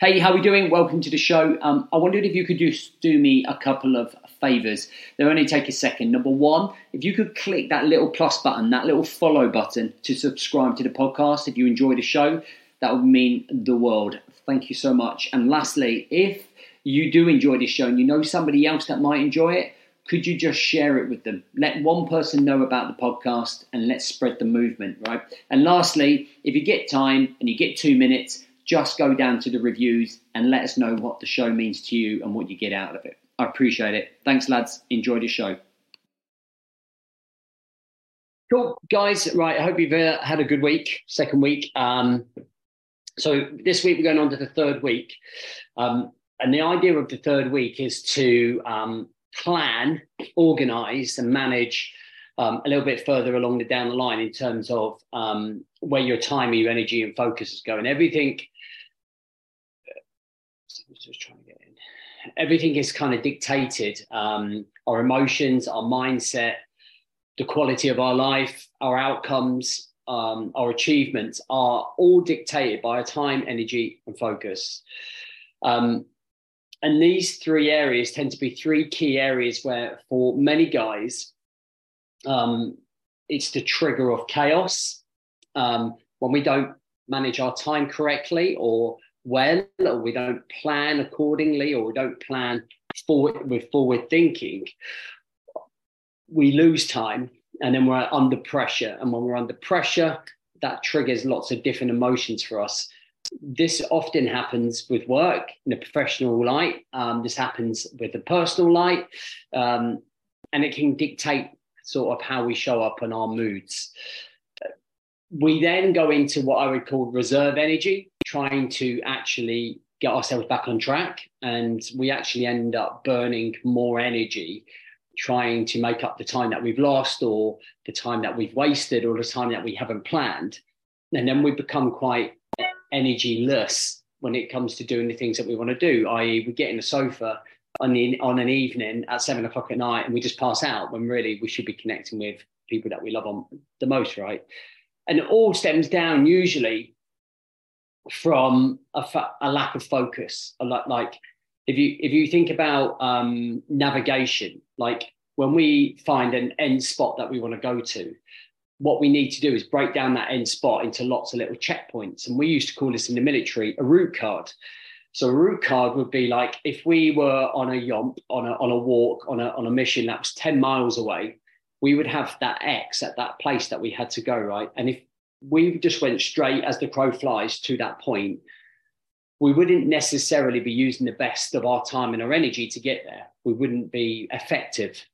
Hey, how are we doing? Welcome to the show. Um, I wondered if you could just do me a couple of favors. They'll only take a second. Number one, if you could click that little plus button, that little follow button to subscribe to the podcast if you enjoy the show, that would mean the world. Thank you so much. And lastly, if you do enjoy this show and you know somebody else that might enjoy it, could you just share it with them? Let one person know about the podcast and let's spread the movement, right? And lastly, if you get time and you get two minutes, just go down to the reviews and let us know what the show means to you and what you get out of it. I appreciate it. Thanks, lads. Enjoy the show. Cool, guys. Right, I hope you've uh, had a good week, second week. Um, so this week we're going on to the third week, um, and the idea of the third week is to um, plan, organize, and manage um, a little bit further along the down the line in terms of um, where your time, your energy, and focus is going. Everything just trying to get in. Everything is kind of dictated. Um, our emotions, our mindset, the quality of our life, our outcomes, um, our achievements are all dictated by our time, energy, and focus. Um, and these three areas tend to be three key areas where, for many guys, um, it's the trigger of chaos. Um, when we don't manage our time correctly or well or we don't plan accordingly or we don't plan forward with forward thinking we lose time and then we're under pressure. And when we're under pressure that triggers lots of different emotions for us. This often happens with work in a professional light. Um, this happens with a personal light. Um, and it can dictate sort of how we show up in our moods we then go into what I would call reserve energy, trying to actually get ourselves back on track. And we actually end up burning more energy trying to make up the time that we've lost or the time that we've wasted or the time that we haven't planned. And then we become quite energyless when it comes to doing the things that we want to do, i.e., we get in the sofa on, the, on an evening at seven o'clock at night and we just pass out when really we should be connecting with people that we love on the most, right? and it all stems down usually from a, fa- a lack of focus. Lot like if you if you think about um, navigation, like when we find an end spot that we want to go to, what we need to do is break down that end spot into lots of little checkpoints. And we used to call this in the military a route card. So a route card would be like if we were on a yomp, on a on a walk, on a on a mission that was 10 miles away, we would have that X at that place that we had to go, right? And if we just went straight as the crow flies to that point, we wouldn't necessarily be using the best of our time and our energy to get there. We wouldn't be effective.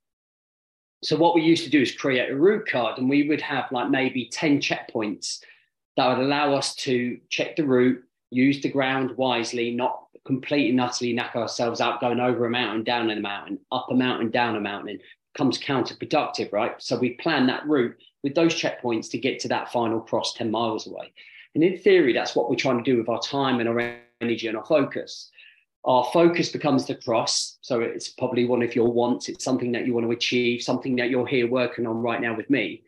So, what we used to do is create a route card, and we would have like maybe 10 checkpoints that would allow us to check the route, use the ground wisely, not completely and utterly knock ourselves out going over a mountain, down a mountain, up a mountain, down a mountain and comes counterproductive, right? So we plan that route with those checkpoints to get to that final cross 10 miles away. And in theory, that's what we're trying to do with our time and our energy and our focus. Our focus becomes the cross. So it's probably one of your wants. It's something that you want to achieve, something that you're here working on right now with me.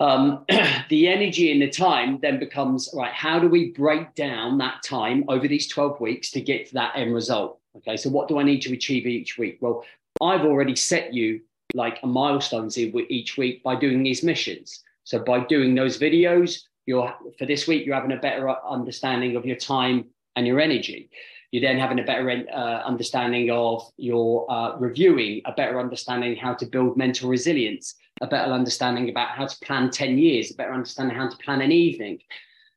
Um, the energy and the time then becomes right, how do we break down that time over these 12 weeks to get to that end result? Okay, so what do I need to achieve each week? Well, I've already set you like a milestones each week by doing these missions. So by doing those videos, you're for this week you're having a better understanding of your time and your energy. You're then having a better uh, understanding of your uh, reviewing, a better understanding how to build mental resilience, a better understanding about how to plan 10 years, a better understanding how to plan an evening.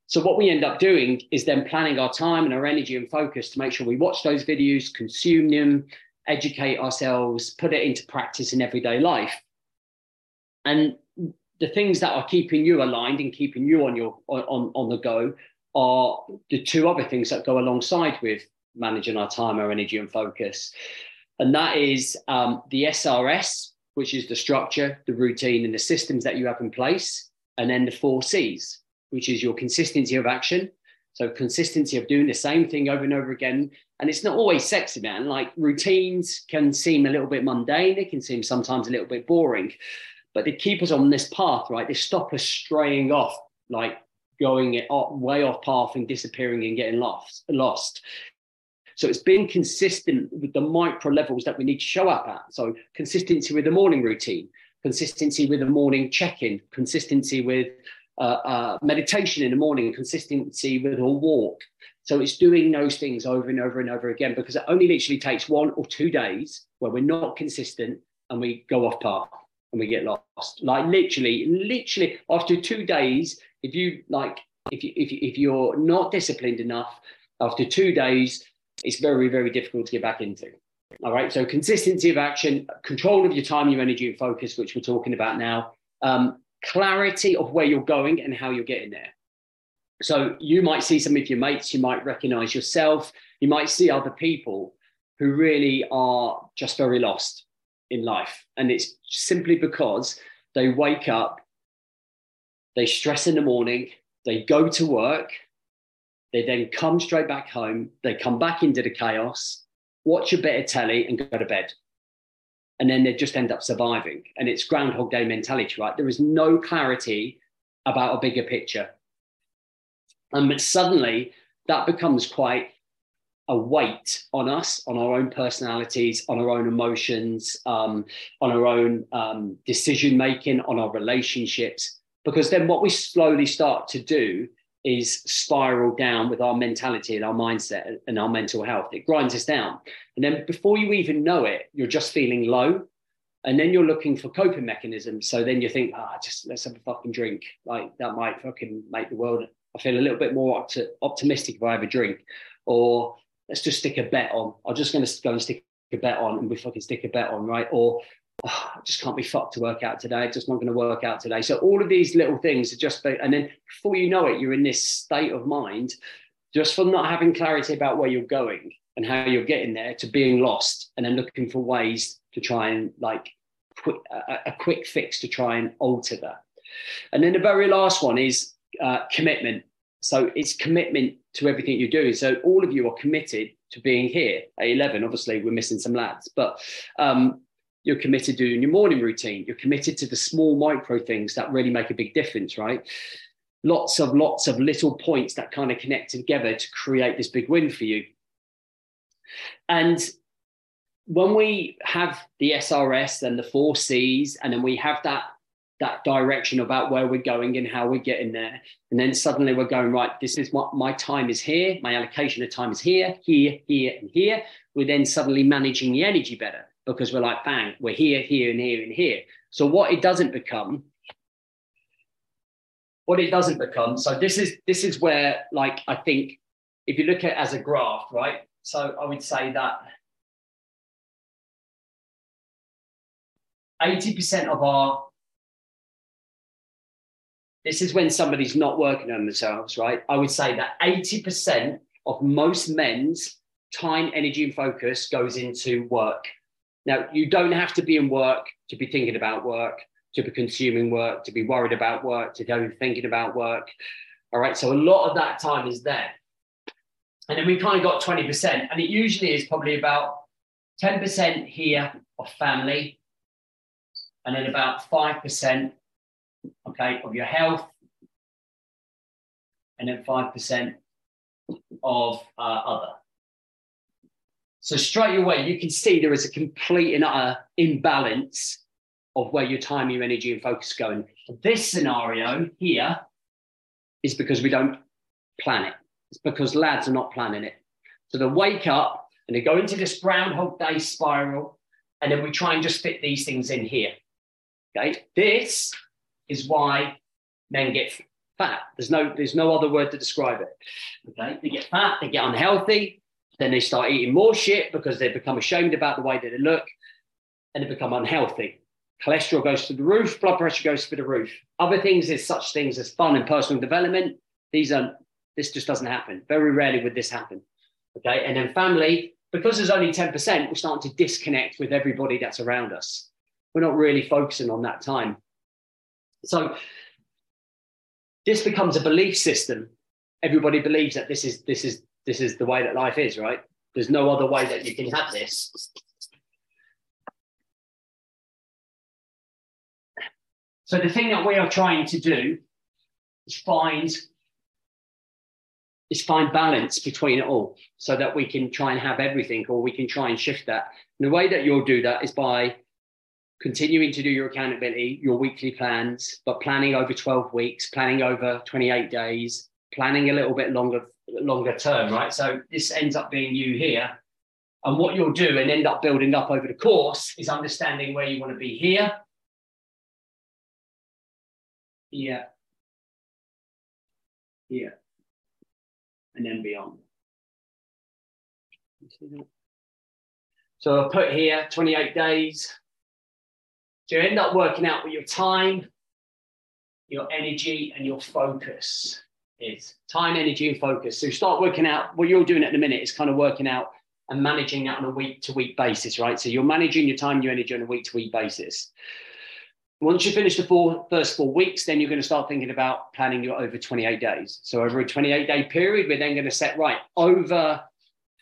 So what we end up doing is then planning our time and our energy and focus to make sure we watch those videos, consume them, educate ourselves, put it into practice in everyday life. And the things that are keeping you aligned and keeping you on your on, on the go are the two other things that go alongside with managing our time, our energy, and focus. And that is um, the SRS, which is the structure, the routine, and the systems that you have in place. And then the four C's, which is your consistency of action, so consistency of doing the same thing over and over again. And it's not always sexy, man. Like routines can seem a little bit mundane. They can seem sometimes a little bit boring, but they keep us on this path, right? They stop us straying off like going way off path and disappearing and getting lost. lost. So it's being consistent with the micro levels that we need to show up at. So consistency with the morning routine, consistency with the morning check-in, consistency with uh, uh, meditation in the morning, consistency with a walk. So it's doing those things over and over and over again because it only literally takes one or two days where we're not consistent and we go off path and we get lost. Like literally, literally after two days, if you like, if you if, you, if you're not disciplined enough, after two days, it's very, very difficult to get back into. All right. So consistency of action, control of your time, your energy, and focus, which we're talking about now. Um, clarity of where you're going and how you're getting there. So you might see some of your mates, you might recognize yourself, you might see other people who really are just very lost in life. And it's simply because they wake up, they stress in the morning, they go to work, they then come straight back home. They come back into the chaos, watch a bit of telly, and go to bed. And then they just end up surviving. And it's Groundhog Day mentality, right? There is no clarity about a bigger picture. And suddenly that becomes quite a weight on us, on our own personalities, on our own emotions, um, on our own um, decision making, on our relationships. Because then what we slowly start to do is spiral down with our mentality and our mindset and our mental health. It grinds us down. And then before you even know it, you're just feeling low. And then you're looking for coping mechanisms. So then you think, ah, just let's have a fucking drink. Like that might fucking make the world. I feel a little bit more optimistic if I have a drink. Or let's just stick a bet on. I'm just going to go and stick a bet on and we fucking stick a bet on, right? Or oh, I just can't be fucked to work out today. It's just not going to work out today. So all of these little things are just, and then before you know it, you're in this state of mind, just from not having clarity about where you're going and how you're getting there to being lost, and then looking for ways to try and like quick, a, a quick fix to try and alter that. And then the very last one is uh, commitment. So it's commitment to everything you're doing. So all of you are committed to being here at 11. Obviously, we're missing some lads, but um, you're committed to doing your morning routine. You're committed to the small micro things that really make a big difference, right? Lots of lots of little points that kind of connect together to create this big win for you. And when we have the SRS and the four C's, and then we have that that direction about where we're going and how we're getting there. And then suddenly we're going, right, this is what my time is here, my allocation of time is here, here, here, and here. We're then suddenly managing the energy better because we're like, bang, we're here, here, and here, and here. So what it doesn't become, what it doesn't become, so this is this is where, like, I think if you look at as a graph, right? So I would say that 80% of our this is when somebody's not working on themselves, right? I would say that 80% of most men's time, energy, and focus goes into work. Now, you don't have to be in work to be thinking about work, to be consuming work, to be worried about work, to go thinking about work. All right. So a lot of that time is there. And then we kind of got 20%. And it usually is probably about 10% here of family, and then about 5%, okay, of your health, and then 5% of uh, other. So straight away, you can see there is a complete and utter imbalance of where your time, your energy, and focus are going. This scenario here is because we don't plan it. It's because lads are not planning it. So they wake up and they go into this Groundhog Day spiral, and then we try and just fit these things in here. Okay, this is why men get fat. There's no, there's no other word to describe it. Okay, they get fat, they get unhealthy, then they start eating more shit because they become ashamed about the way that they look and they become unhealthy. Cholesterol goes to the roof, blood pressure goes through the roof. Other things is such things as fun and personal development. These are this just doesn't happen. Very rarely would this happen. Okay. And then family, because there's only 10%, we're starting to disconnect with everybody that's around us. We're not really focusing on that time. So this becomes a belief system. Everybody believes that this is this is this is the way that life is, right? There's no other way that you can have this. So the thing that we are trying to do is find is find balance between it all so that we can try and have everything or we can try and shift that. And the way that you'll do that is by continuing to do your accountability, your weekly plans, but planning over 12 weeks, planning over 28 days, planning a little bit longer longer term, right? So this ends up being you here. And what you'll do and end up building up over the course is understanding where you want to be here. Here. Here. And then beyond. So I'll put here 28 days. So you end up working out with your time, your energy, and your focus is time, energy, and focus. So start working out what you're doing at the minute is kind of working out and managing that on a week to week basis, right? So you're managing your time, your energy on a week to week basis. Once you finish the four, first four weeks, then you're going to start thinking about planning your over 28 days. So over a 28 day period, we're then going to set right over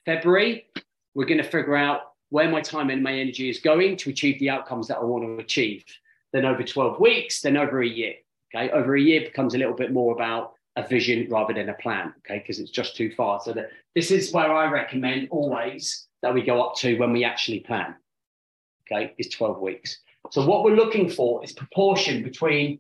February, we're going to figure out where my time and my energy is going to achieve the outcomes that I want to achieve. Then over 12 weeks, then over a year. Okay. Over a year becomes a little bit more about a vision rather than a plan, okay, because it's just too far. So that this is where I recommend always that we go up to when we actually plan, okay, is 12 weeks. So what we're looking for is proportion between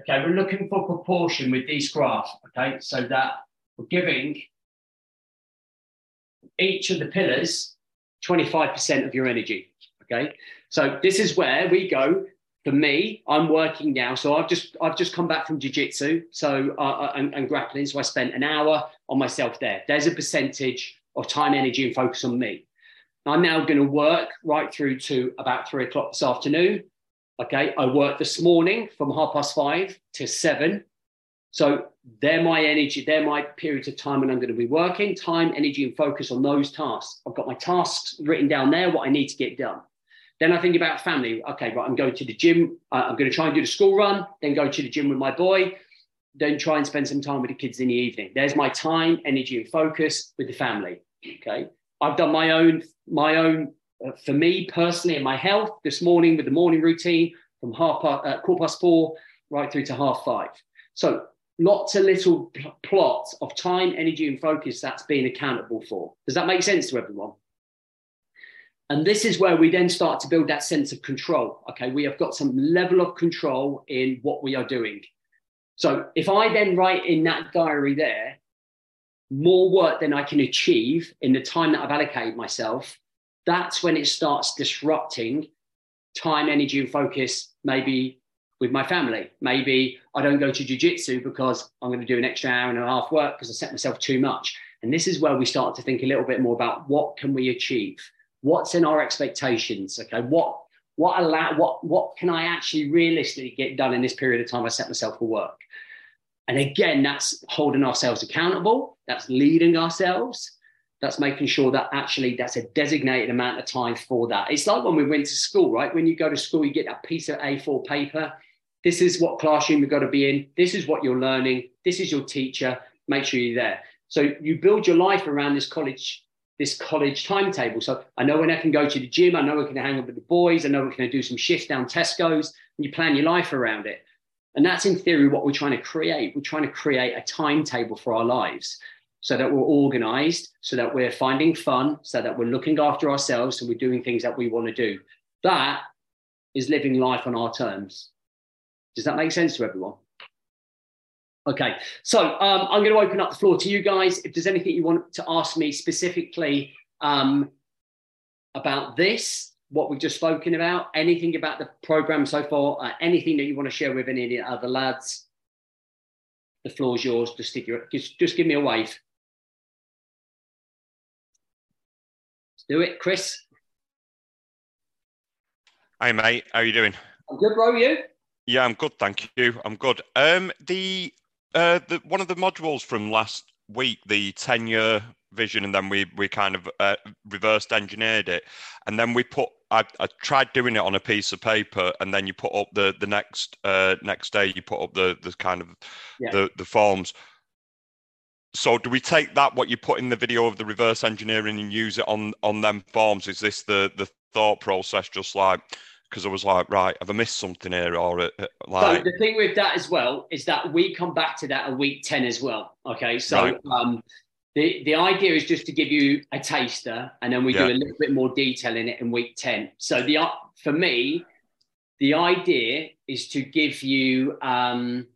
Okay, we're looking for proportion with these graphs, okay, so that we're giving each of the pillars 25% of your energy, okay? So this is where we go for me, I'm working now. So I've just I've just come back from jiu-jitsu so uh, uh, and, and, grappling. So I spent an hour on myself there. There's a percentage of time, energy, and focus on me. I'm now going to work right through to about three o'clock this afternoon. Okay, I worked this morning from half past five to seven. So they're my energy, they're my periods of time when I'm going to be working. Time, energy, and focus on those tasks. I've got my tasks written down there, what I need to get done. Then I think about family. Okay, right, I'm going to the gym. I'm going to try and do the school run, then go to the gym with my boy, then try and spend some time with the kids in the evening. There's my time, energy, and focus with the family. Okay. I've done my own, my own, uh, for me personally, and my health this morning with the morning routine from half past, uh, quarter past four right through to half five. So lots of little pl- plots of time, energy, and focus that's being accountable for. Does that make sense to everyone? And this is where we then start to build that sense of control. Okay, we have got some level of control in what we are doing. So if I then write in that diary there more work than I can achieve in the time that I've allocated myself, that's when it starts disrupting time, energy, and focus, maybe with my family. Maybe I don't go to jujitsu because I'm going to do an extra hour and a half work because I set myself too much. And this is where we start to think a little bit more about what can we achieve? What's in our expectations okay? What what allow what what can i actually realistically get done in this period of time i set myself for work? And again that's holding ourselves accountable that's leading ourselves that's making sure that actually that's a designated amount of time for that. It's like when we went to school right? When you go to school you get that piece of a4 paper. This is what classroom you've got to be in. This is what you're learning. This is your teacher. Make sure you're there. So you build your life around this college this college timetable. So I know when I can go to the gym, I know I can hang out with the boys, I know we're do some shifts down Tesco's, and you plan your life around it. And that's in theory what we're trying to create. We're trying to create a timetable for our lives so that we're organized, so that we're finding fun, so that we're looking after ourselves and we're doing things that we want to do. That is living life on our terms. Does that make sense to everyone? Okay, so um, I'm going to open up the floor to you guys. If there's anything you want to ask me specifically um, about this, what we've just spoken about, anything about the program so far, uh, anything that you want to share with any of the other lads, the floor is yours. Just stick your, just, just give me a wave. Let's do it, Chris. Hi, mate. How are you doing? I'm good, bro. You? Yeah, I'm good, thank you. I'm good. Um, the uh, the, one of the modules from last week, the 10 year vision, and then we, we kind of uh, reversed engineered it. And then we put, I, I, tried doing it on a piece of paper, and then you put up the, the next uh, next day, you put up the, the kind of yeah. the, the forms. So do we take that what you put in the video of the reverse engineering and use it on on them forms? Is this the the thought process just like because I was like, right, have I missed something here? Or uh, uh, like, so the thing with that as well is that we come back to that a week ten as well. Okay, so Right. um, the the idea is just to give you a taster, and then we Yeah. do a little bit more detail in it in week ten. So the for me, the idea is to give you um,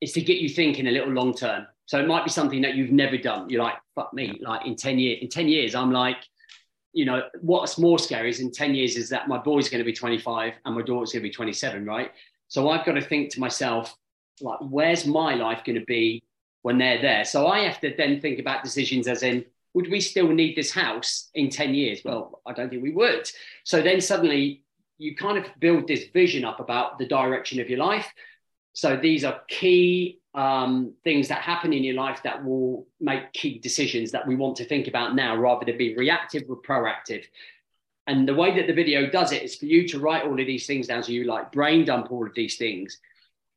is to get you thinking a little long term. So it might be something that you've never done. You're like, fuck me, like in 10 years, in 10 years, I'm like, you know, what's more scary is in 10 years is that my boy's going to be 25 and my daughter's going to be 27, right? So I've got to think to myself, like, where's my life going to be when they're there? So I have to then think about decisions as in, would we still need this house in 10 years? Well, I don't think we would. So then suddenly you kind of build this vision up about the direction of your life. So these are key um, things that happen in your life that will make key decisions that we want to think about now rather than be reactive or proactive. And the way that the video does it is for you to write all of these things down. So you like brain dump all of these things.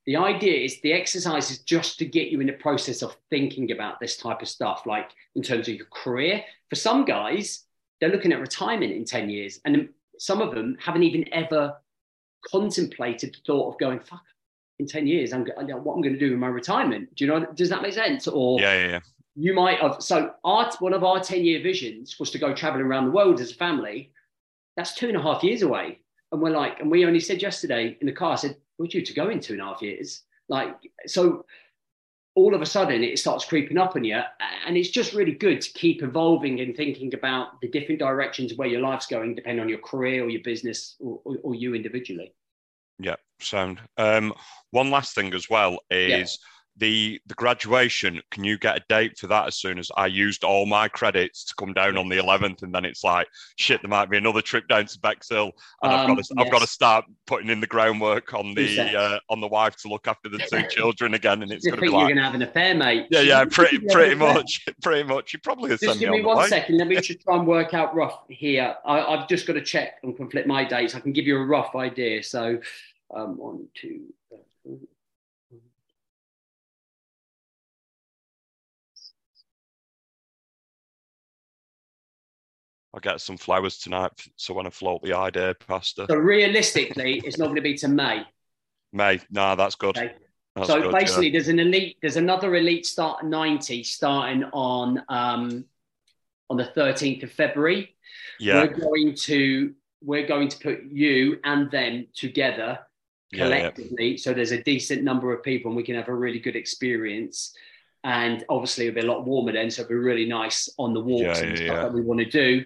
The idea is the exercise is just to get you in the process of thinking about this type of stuff, like in terms of your career. For some guys, they're looking at retirement in 10 years, and some of them haven't even ever contemplated the thought of going, fuck, in 10 years, I'm, I know what I'm going to do in my retirement. Do you know, does that make sense? Or yeah, yeah, yeah. you might have, so our, one of our 10 year visions was to go traveling around the world as a family. That's two and a half years away. And we're like, and we only said yesterday in the car, I said, we're due to go in two and a half years. Like, so all of a sudden it starts creeping up on you. And it's just really good to keep evolving and thinking about the different directions where your life's going, depending on your career or your business or, or, or you individually. Yeah, sound. Um, one last thing as well is the the graduation. Can you get a date for that as soon as I used all my credits to come down on the 11th, and then it's like shit. There might be another trip down to Bexhill, and I've Um, got to I've got to start putting in the groundwork on the uh, on the wife to look after the two children again, and it's going to be you're going to have an affair, mate. yeah, yeah, pretty pretty much, pretty much. You probably Just give me me on one second. Let me just try and work out rough here. I, I've just got to check and conflict my dates. I can give you a rough idea. So, um, one, two. uh, I'll get some flowers tonight, so when I float the idea past her. So realistically, it's not going to be to May. May, nah, that's good. Okay. That's so good, yeah. basically, there's an elite. There's another elite start 90 starting on um, on the 13th of February. yeah, We're going to we're going to put you and them together yeah, yeah. collectively. So there's a decent number of people, and we can have a really good experience. And obviously, it'll be a lot warmer then, so it'll be really nice on the walks Yeah, and yeah, stuff yeah. that we want to do.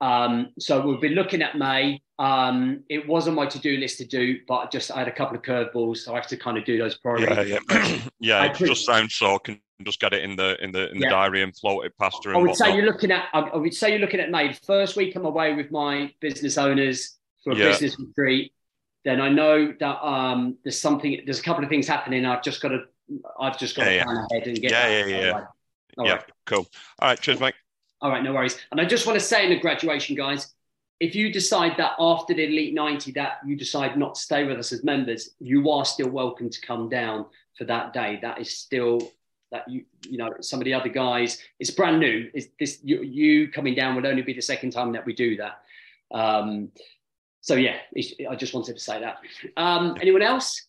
Um, so we'll be looking at May. Um, it was on my to-do list to do, but I just I had a couple of curveballs, so I have to kind of do those priorities. Yeah, yeah, yeah. It just sounds so. Can just get it in the in the in the Yeah. diary and float it past her. I would say you're looking at. I would say you're looking at May. First week I'm away with my business owners for a Yeah. business retreat. Then I know that um, there's something. There's a couple of things happening. I've just got to. I've just got Yeah, to yeah. plan ahead and get. Yeah, yeah, yeah. All right. All yeah, right. cool. All right, cheers, mate. All right, no worries. And I just want to say in the graduation, guys, if you decide that after the Elite 90 that you decide not to stay with us as members, you are still welcome to come down for that day. That is still that you you know some of the other guys. It's brand new. Is this you, you coming down would only be the second time that we do that. Um, so yeah, I just wanted to say that. Um, anyone else?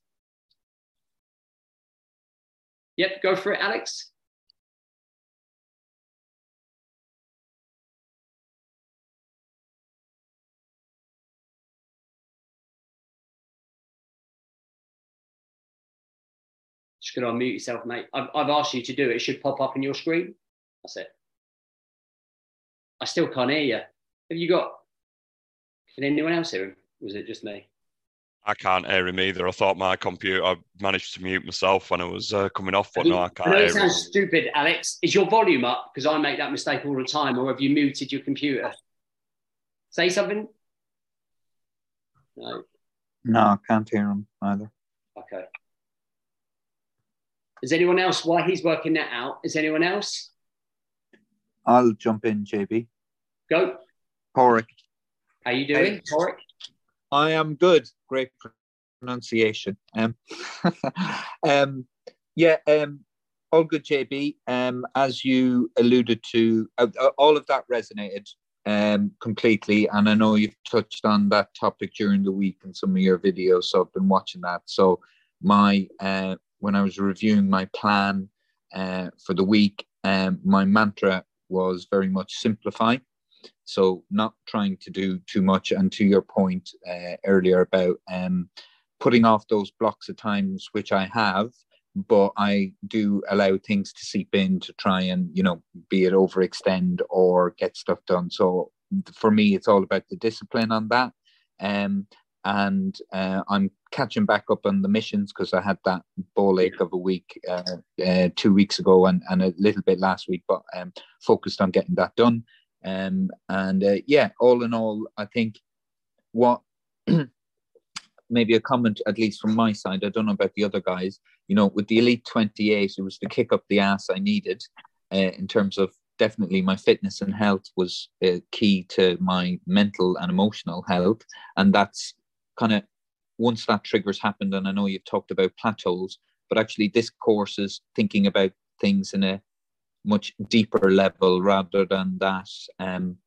Yep, go for it, Alex. Just going to unmute yourself, mate. I've, I've asked you to do it. It should pop up on your screen. That's it. I still can't hear you. Have you got? Can anyone else hear him? Was it just me? I can't hear him either. I thought my computer. I managed to mute myself when I was uh, coming off, but no, I can't I know hear it him. sounds stupid, Alex. Is your volume up? Because I make that mistake all the time. Or have you muted your computer? Say something. No. No, I can't hear him either. Okay. Is anyone else? While he's working that out, is anyone else? I'll jump in, JB. Go. Porrick. How you doing, Hey. Torek? I am good. Great pronunciation. Um, um, yeah, um, all good, JB. Um, as you alluded to, uh, uh, all of that resonated um, completely. And I know you've touched on that topic during the week in some of your videos, so I've been watching that. So my uh, when I was reviewing my plan uh, for the week, um, my mantra was very much simplify. So not trying to do too much. And to your point uh, earlier about um, putting off those blocks of times, which I have, but I do allow things to seep in to try and, you know, be it overextend or get stuff done. So for me, it's all about the discipline on that. Um, and uh, I'm catching back up on the missions because I had that ball ache of a week uh, uh, two weeks ago and, and a little bit last week, but um, focused on getting that done. Um, and uh, yeah, all in all, I think what maybe a comment, at least from my side, I don't know about the other guys, you know, with the Elite 28, it was the kick up the ass I needed uh, in terms of definitely my fitness and health was uh, key to my mental and emotional health. And that's kind of once that triggers happened, and I know you've talked about plateaus, but actually this course is thinking about things in a much deeper level rather than that, um,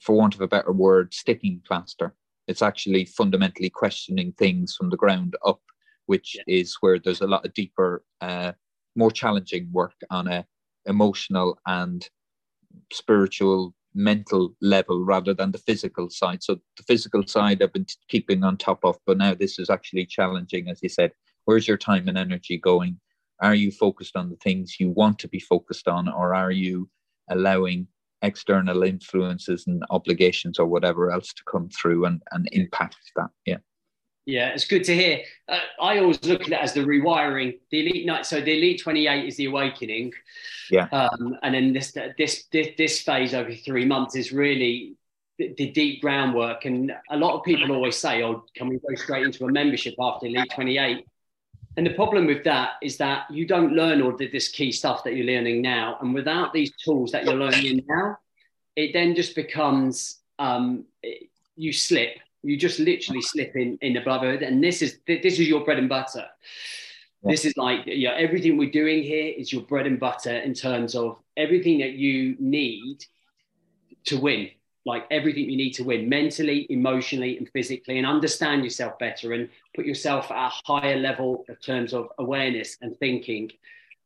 for want of a better word, sticking plaster. It's actually fundamentally questioning things from the ground up, which yeah. is where there's a lot of deeper, uh, more challenging work on a emotional and spiritual mental level rather than the physical side. So the physical side I've been keeping on top of, but now this is actually challenging, as you said. Where's your time and energy going? Are you focused on the things you want to be focused on, or are you allowing external influences and obligations or whatever else to come through and, and impact that? Yeah. Yeah, it's good to hear. Uh, I always look at it as the rewiring. The elite night, so the elite twenty eight is the awakening. Yeah. Um, and then this, this this this phase over three months is really the, the, deep groundwork. And a lot of people always say, "Oh, can we go straight into a membership after elite twenty eight? And the problem with that is that you don't learn all this key stuff that you're learning now, and without these tools that you're learning now, it then just becomes um, you slip you just literally slip in in the brotherhood, and this is this is your bread and butter. Yeah. This is like yeah, everything we're doing here is your bread and butter in terms of everything that you need to win. Like everything you need to win mentally, emotionally, and physically, and understand yourself better and put yourself at a higher level in terms of awareness and thinking.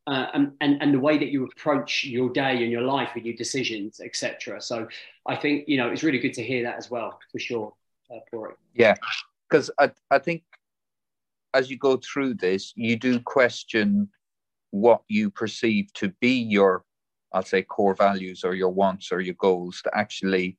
Uh, and, and, and the way that you approach your day and your life and your decisions, etc. So I think, you know, it's really good to hear that as well, for sure uh, for it. Yeah, because I, I think as you go through this, you do question what you perceive to be your, I'll say, core values or your wants or your goals. To actually,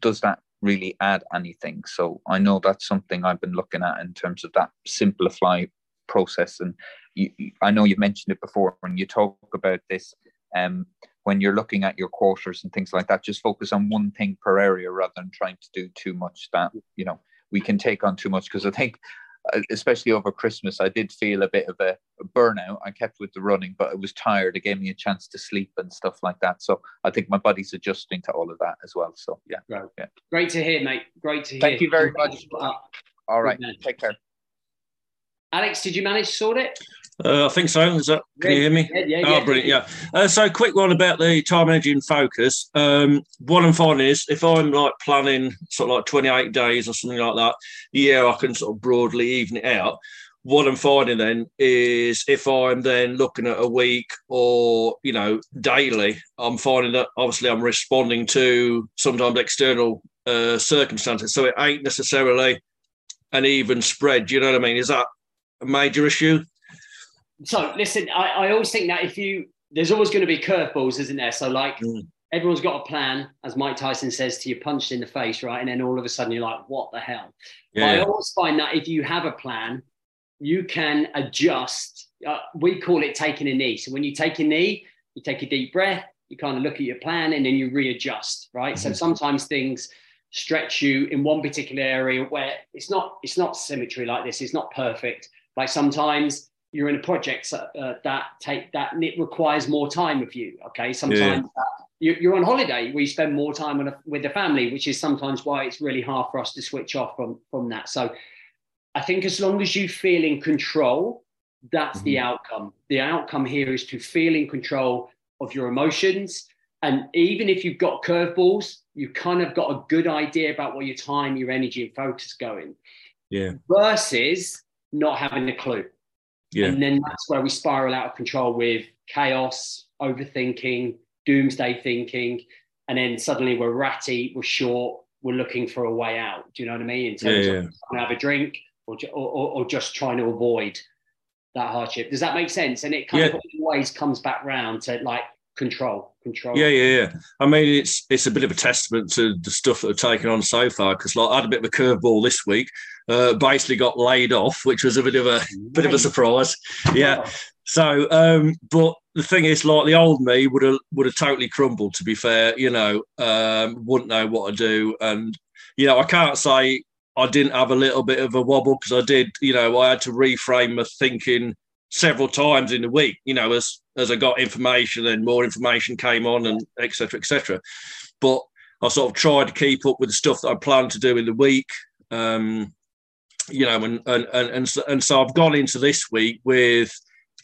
does that really add anything? So I know that's something I've been looking at in terms of that simplify process. And you, I know you've mentioned it before when you talk about this. Um, when you're looking at your quarters and things like that, just focus on one thing per area rather than trying to do too much that, you know, we can take on too much. Because I think, uh, especially over Christmas, I did feel a bit of a, burnout. I kept with the running, but I was tired. It gave me a chance to sleep and stuff like that. So I think my body's adjusting to all of that as well. So yeah. Right. yeah. Great to hear, mate. Great to hear. Thank you very much. All right. Take care. Alex, did you manage to sort it? Uh, I think so. Is that, can you hear me? Yeah, yeah, oh, brilliant. Yeah. Uh, so, quick one about the time, energy, and focus. Um, what I'm finding is if I'm like planning sort of like 28 days or something like that, yeah, I can sort of broadly even it out. What I'm finding then is if I'm then looking at a week or, you know, daily, I'm finding that obviously I'm responding to sometimes external uh, circumstances. So, it ain't necessarily an even spread. Do you know what I mean? Is that a major issue? so listen, I, I always think that if you there's always going to be curveballs, isn't there? So like mm. everyone's got a plan, as Mike Tyson says to you, punched in the face, right? And then all of a sudden you're like, what the hell? Yeah. I always find that if you have a plan, you can adjust. Uh, we call it taking a knee. So when you take a knee, you take a deep breath, you kind of look at your plan, and then you readjust, right? Mm-hmm. So sometimes things stretch you in one particular area where it's not it's not symmetry like this. It's not perfect. Like sometimes you're in a project uh, that take that it requires more time of you. Okay, sometimes yeah. you're on holiday where you spend more time a, with the family, which is sometimes why it's really hard for us to switch off from from that. So, I think as long as you feel in control, that's mm-hmm. the outcome. The outcome here is to feel in control of your emotions, And even if you've got curveballs, you've kind of got a good idea about where your time, your energy, and focus going. Yeah. Versus not having a clue. Yeah. And then that's where we spiral out of control with chaos, overthinking, doomsday thinking, and then suddenly we're ratty, we're short, we're looking for a way out. Do you know what I mean? In terms Yeah, of trying to have a drink or, or, or, or just trying to avoid that hardship. Does that make sense? And it kind Yeah. of always comes back round to like control, control. Yeah, yeah, yeah. I mean, it's it's a bit of a testament to the stuff that I've taken on so far. Because like I had a bit of a curveball this week. Uh, basically got laid off, which was a bit of a bit of a surprise. Yeah. So, um, but the thing is, like the old me would have would have totally crumbled. To be fair, you know, um, wouldn't know what to do, and you know, I can't say I didn't have a little bit of a wobble because I did. You know, I had to reframe my thinking several times in the week. You know, as as I got information and more information came on, and etc. etc. But I sort of tried to keep up with the stuff that I planned to do in the week. Um, you know, and and and and so, and so I've gone into this week with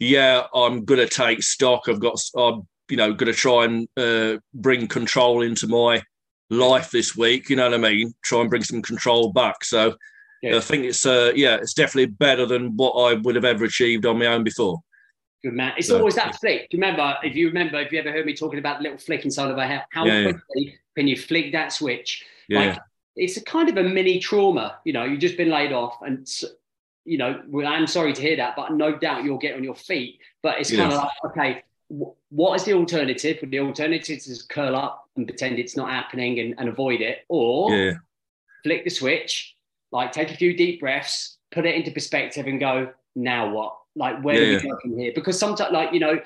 yeah, I'm going to take stock. I've got, I'm, you know, going to try and uh, bring control into my life this week. You know what I mean? Try and bring some control back. So Yeah. I think it's, uh, yeah, it's definitely better than what I would have ever achieved on my own before. Good man. It's Yeah. always that flick. Do you remember? If you remember, if you ever heard me talking about the little flick inside of our head, how Yeah, yeah. quickly can you flick that switch? Yeah, Like, it's a kind of a mini trauma. You know, you've just been laid off, and you know, well, I'm sorry to hear that, but no doubt you'll get on your feet. But it's kind Yeah. of like, okay, wh- what is the alternative? Well, the alternative is curl up and pretend it's not happening and, and avoid it, or yeah, flick the switch, like take a few deep breaths, put it into perspective, and go, now what? Like, where Yeah, do we go from here? Because sometimes, like, you know,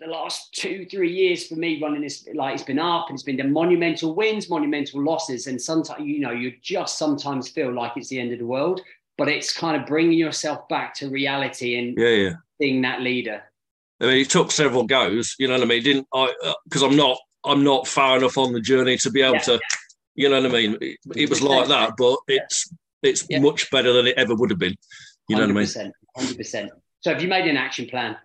the last two, three years for me running this, like, it's been up and it's been the monumental wins, monumental losses. And sometimes, you know, you just sometimes feel like it's the end of the world, but it's kind of bringing yourself back to reality and yeah, yeah. being that leader. I mean, it took several goes. You know what I mean? Didn't I? Uh, because I'm not, I'm not far enough on the journey to be able Yeah. to. You know what I mean? It, it was like that, but it's it's Yeah. much better than it ever would have been. You know what I mean? 100%, 100%. So have you made an action plan?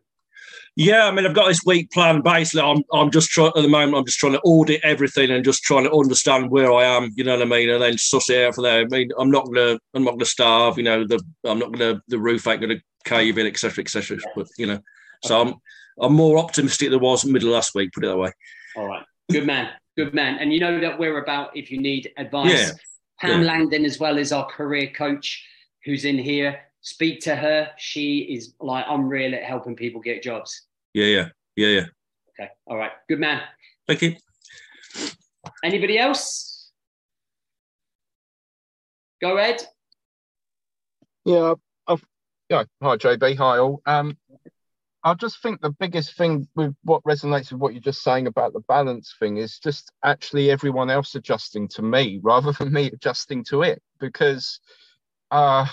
Yeah, I mean, I've got this week plan. Basically, I'm I'm just trying at the moment. I'm just trying to audit everything and just trying to understand where I am. You know what I mean, and then suss it out from there. I mean, I'm not gonna I'm not gonna starve. You know, the I'm not gonna the roof ain't gonna cave in, etc. etc. But you know, so I'm I'm more optimistic than I was middle of last week. Put it that way. All right. Good man. Good man. And you know that we're about if you need advice. Yeah. Pam Yeah. Langdon, as well as our career coach who's in here. Speak to her. She is like unreal at helping people get jobs. Yeah, yeah, yeah, yeah. Okay. All right. Good man. Thank you. Anybody else? Go Ed. Yeah, I've, yeah. Hi, JB. Hi, all. Um, I just think the biggest thing with what resonates with what you're just saying about the balance thing is just actually everyone else adjusting to me rather than me adjusting to it. Because, uh,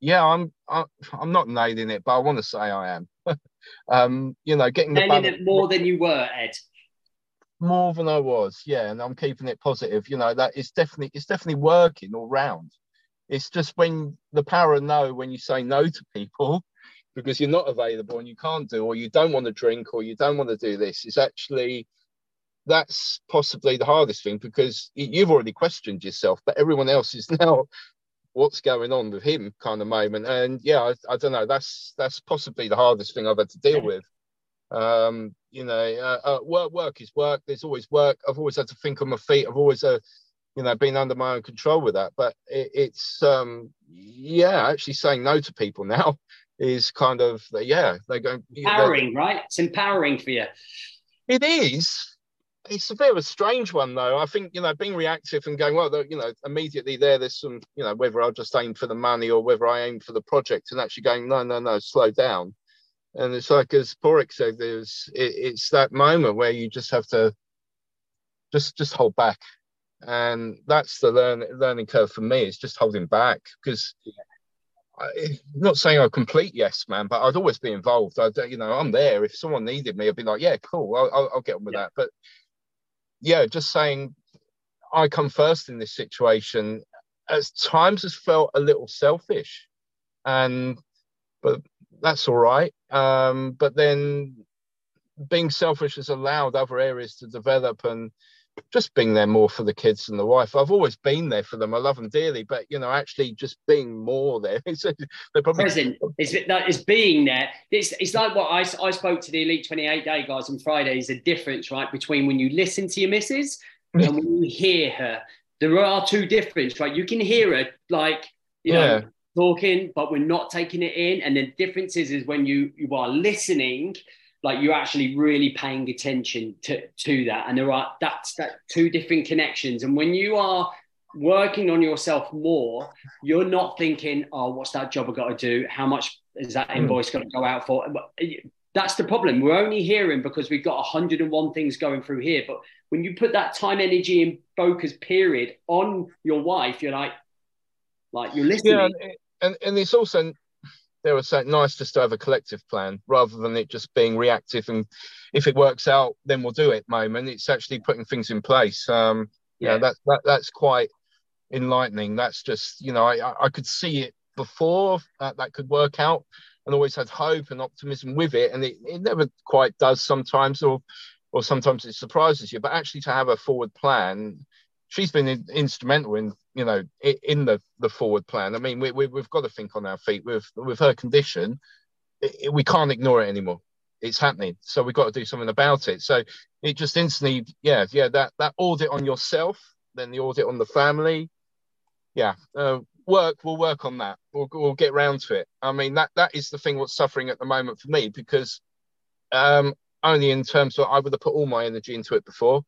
yeah, I'm I'm not nailing it, but I want to say I am. um, you know, getting the Nailing balance it more than you were, Ed. more than I was, yeah, and I'm keeping it positive. You know, that it's definitely it's definitely working all round. It's just when the power of no, when you say no to people because you're not available and you can't do, or you don't want to drink, or you don't want to do this, is actually that's possibly the hardest thing because you've already questioned yourself, but everyone else is now what's going on with him kind of moment. And yeah, I, I don't know. That's that's possibly the hardest thing I've had to deal with. Um, you know, uh, uh, work work is work. There's always work. I've always had to think on my feet. I've always uh, you know been under my own control with that. But it, it's um, yeah, actually saying no to people now is kind of yeah they're going they're- Empowering, right? It's empowering for you. it is. It's a bit of a strange one, though. I think you know, being reactive and going well, you know, immediately there, there's some, you know, whether I just aim for the money or whether I aim for the project, and actually going, no, no, no, slow down. And it's like as Porik said, there's it, it's that moment where you just have to just just hold back, and that's the learn, learning curve for me. It's just holding back because. I, not saying I'm complete yes man, but I'd always be involved. I, you know, I'm there. If someone needed me, I'd be like, yeah, cool, I'll, I'll, I'll get on with Yeah. that. But yeah, just saying I come first in this situation at times has felt a little selfish. And but that's all right. Um, but then being selfish has allowed other areas to develop and just being there more for the kids and the wife. I've always been there for them. I love them dearly, but you know, actually just being more there. They're probably present. It's, it's being there. It's, it's like what I, I spoke to the Elite 28 day guys on Friday. Is a difference, right, between when you listen to your missus and when you hear her. There are two differences, right? You can hear her like you know talking, but we're not taking it in. And the difference is, is when you you are listening like you're actually really paying attention to to that. And there are that's that two different connections. And when you are working on yourself more you're not thinking oh what's that job i got to do? How much is that hmm. invoice got to go out for? That's the problem. We're only hearing because we've got 101 things going through here. But when you put that time energy and focus period on your wife you're like like you're listening. Yeah, and, and it's also there was something nice just to have a collective plan rather than it just being reactive and if it works out then we'll do it moment. It's actually putting things in place. Um yeah, that, that that's quite enlightening. That's just you know i i could see it before that that could work out and always had hope and optimism with it. And it, it never quite does sometimes or or sometimes it surprises you. But actually to have a forward plan she's been in, instrumental in you know in the the forward plan. I mean, we, we have got to think on our feet with with her condition. It, we can't ignore it anymore. It's happening, so we've got to do something about it. So it just instantly, yeah, yeah, that that audit on yourself, then the audit on the family, yeah, uh, work. We'll work on that. We'll we'll get round to it. I mean, that that is the thing. What's suffering at the moment for me because um, only in terms of I would have put all my energy into it before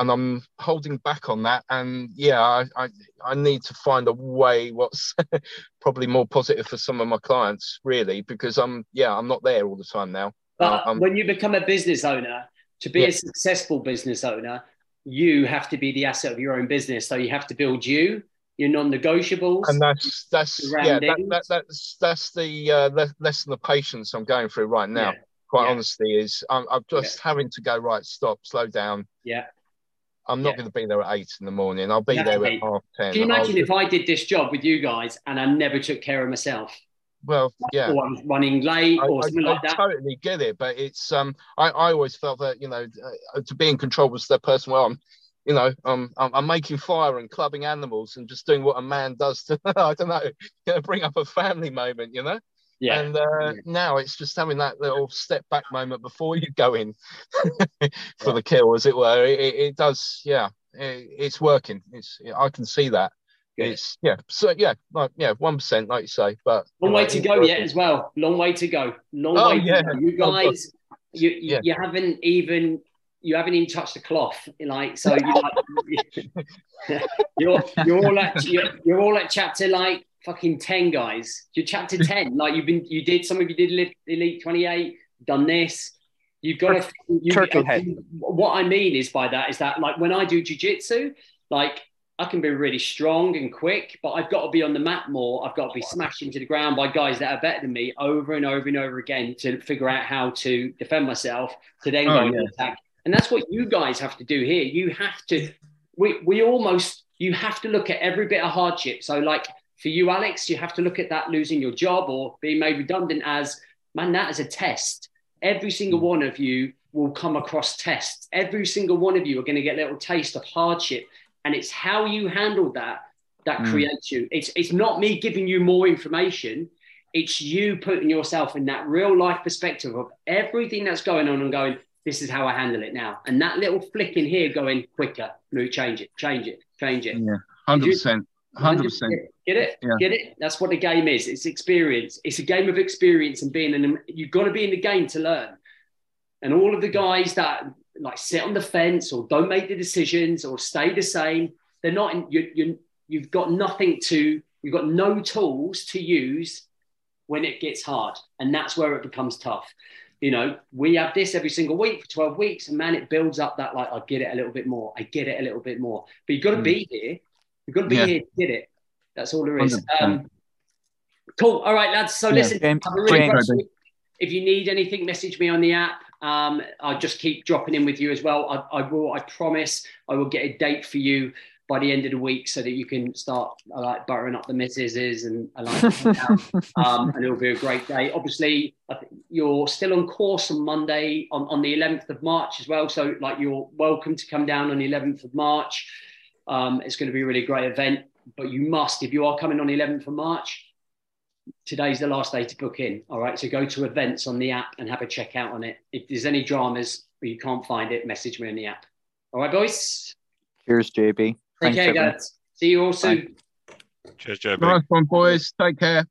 and I'm holding back on that. And yeah, I, I, I need to find a way what's probably more positive for some of my clients, really, because I'm yeah, I'm not there all the time now. But uh, when you become a business owner, to be yeah. a successful business owner, you have to be the asset of your own business. So you have to build you, your non-negotiables, and that's that's yeah, that, that, that's that's the uh, lesson of patience I'm going through right now. Yeah. Quite yeah. honestly, is I'm, I'm just having to go right, stop, slow down. Yeah I'm not yeah. going to be there at eight in the morning. I'll be there at half ten. Can you imagine I'll... if I did this job with you guys and I never took care of myself? Well, yeah, or I was running late or I, something I, like that. I totally get it, but it's um, I, I always felt that you know uh, to be in control was the person. Well, I'm, you know, um, I'm, I'm making fire and clubbing animals and just doing what a man does to I don't know, bring up a family moment, you know. Yeah. And uh, now it's just having that little step back moment before you go in for yeah. the kill, as it were. It, it does, yeah. It, it's working. It's I can see that. Good. It's yeah. So yeah, like yeah, one percent, like you say. But long way to go working. yet as well. Long way to go. Long oh, way. Yeah. You oh, guys, you, you, yeah. you haven't even you haven't even touched the cloth, like so. You like, you're you're all at you're, you're all at chapter like fucking 10 guys. You're chapter 10. like you've been, you did, some of you did Elite 28, done this. You've got to, you, Turtle head. What I mean is by that is that like when I do jujitsu, like I can be really strong and quick, but I've got to be on the mat more. I've got to be smashed into the ground by guys that are better than me over and over and over again to figure out how to defend myself to then oh, go yeah. attack. And that's what you guys have to do here. You have to, we, we almost, you have to look at every bit of hardship. So like for you, Alex, you have to look at that losing your job or being made redundant as, man, that is a test. Every single hmm. one of you will come across tests. Every single one of you are going to get a little taste of hardship. And it's how you handle that that mm. creates you. It's, it's not me giving you more information. It's you putting yourself in that real life perspective of everything that's going on and going, this is how I handle it now. And that little flick in here going quicker, no, change it, change it, change it. Yeah, 100%. Hundred percent. Get it? Yeah. Get it? That's what the game is. It's experience. It's a game of experience and being an. You've got to be in the game to learn. And all of the guys that like sit on the fence or don't make the decisions or stay the same, they're not. In, you, you you've got nothing to. You've got no tools to use when it gets hard, and that's where it becomes tough. You know, we have this every single week for 12 weeks, and man, it builds up that like I get it a little bit more. I get it a little bit more. But you've got to mm. be here You've got to be yeah. here to get it. That's all there is. Um, cool. All right, lads. So yeah. listen, really if you need anything, message me on the app. Um, I'll just keep dropping in with you as well. I, I will. I promise. I will get a date for you by the end of the week so that you can start uh, like buttering up the missus and, and like um, and it'll be a great day. Obviously, you're still on course on Monday on, on the 11th of March as well. So like you're welcome to come down on the 11th of March. Um, it's going to be a really great event, but you must, if you are coming on the 11th of March, today's the last day to book in. All right. So go to events on the app and have a check out on it. If there's any dramas or you can't find it, message me on the app. All right, boys. Cheers, JB. Take care, guys. See you all soon. Cheers, JB. Nice one, boys. Take care.